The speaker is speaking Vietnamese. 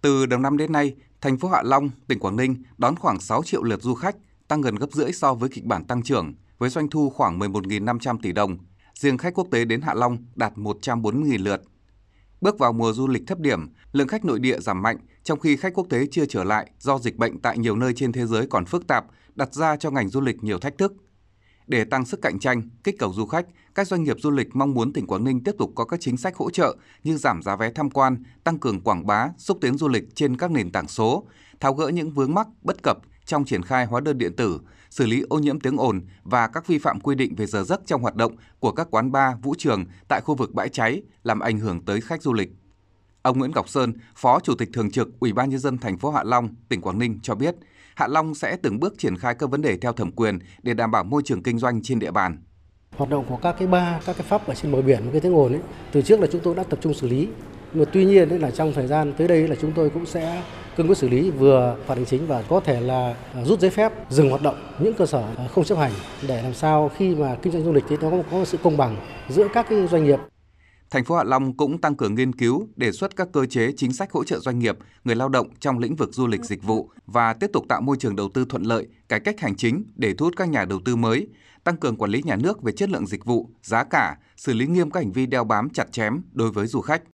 Từ đầu năm đến nay, thành phố Hạ Long, tỉnh Quảng Ninh đón khoảng 6 triệu lượt du khách, tăng gần gấp rưỡi so với kịch bản tăng trưởng, với doanh thu khoảng 11.500 tỷ đồng. Riêng khách quốc tế đến Hạ Long đạt 140.000 lượt. Bước vào mùa du lịch thấp điểm, lượng khách nội địa giảm mạnh, trong khi khách quốc tế chưa trở lại do dịch bệnh tại nhiều nơi trên thế giới còn phức tạp, đặt ra cho ngành du lịch nhiều thách thức. Để tăng sức cạnh tranh, kích cầu du khách, các doanh nghiệp du lịch mong muốn tỉnh Quảng Ninh tiếp tục có các chính sách hỗ trợ như giảm giá vé tham quan, tăng cường quảng bá, xúc tiến du lịch trên các nền tảng số, tháo gỡ những vướng mắc, bất cập trong triển khai hóa đơn điện tử, xử lý ô nhiễm tiếng ồn và các vi phạm quy định về giờ giấc trong hoạt động của các quán bar, vũ trường tại khu vực bãi cháy làm ảnh hưởng tới khách du lịch. Ông Nguyễn Ngọc Sơn, Phó Chủ tịch thường trực Ủy ban nhân dân thành phố Hạ Long, tỉnh Quảng Ninh cho biết, Hạ Long sẽ từng bước triển khai các vấn đề theo thẩm quyền để đảm bảo môi trường kinh doanh trên địa bàn. Hoạt động của các cái ba, các cái pháp ở trên bờ biển cái tiếng ồn ấy, từ trước là chúng tôi đã tập trung xử lý. Nhưng mà tuy nhiên đấy là trong thời gian tới đây là chúng tôi cũng sẽ cương quyết xử lý vừa phạt hành chính và có thể là rút giấy phép dừng hoạt động những cơ sở không chấp hành để làm sao khi mà kinh doanh du lịch thì nó có sự công bằng giữa các cái doanh nghiệp Thành phố Hạ Long cũng tăng cường nghiên cứu, đề xuất các cơ chế chính sách hỗ trợ doanh nghiệp, người lao động trong lĩnh vực du lịch dịch vụ và tiếp tục tạo môi trường đầu tư thuận lợi, cải cách hành chính để thu hút các nhà đầu tư mới, tăng cường quản lý nhà nước về chất lượng dịch vụ, giá cả, xử lý nghiêm các hành vi đeo bám chặt chém đối với du khách.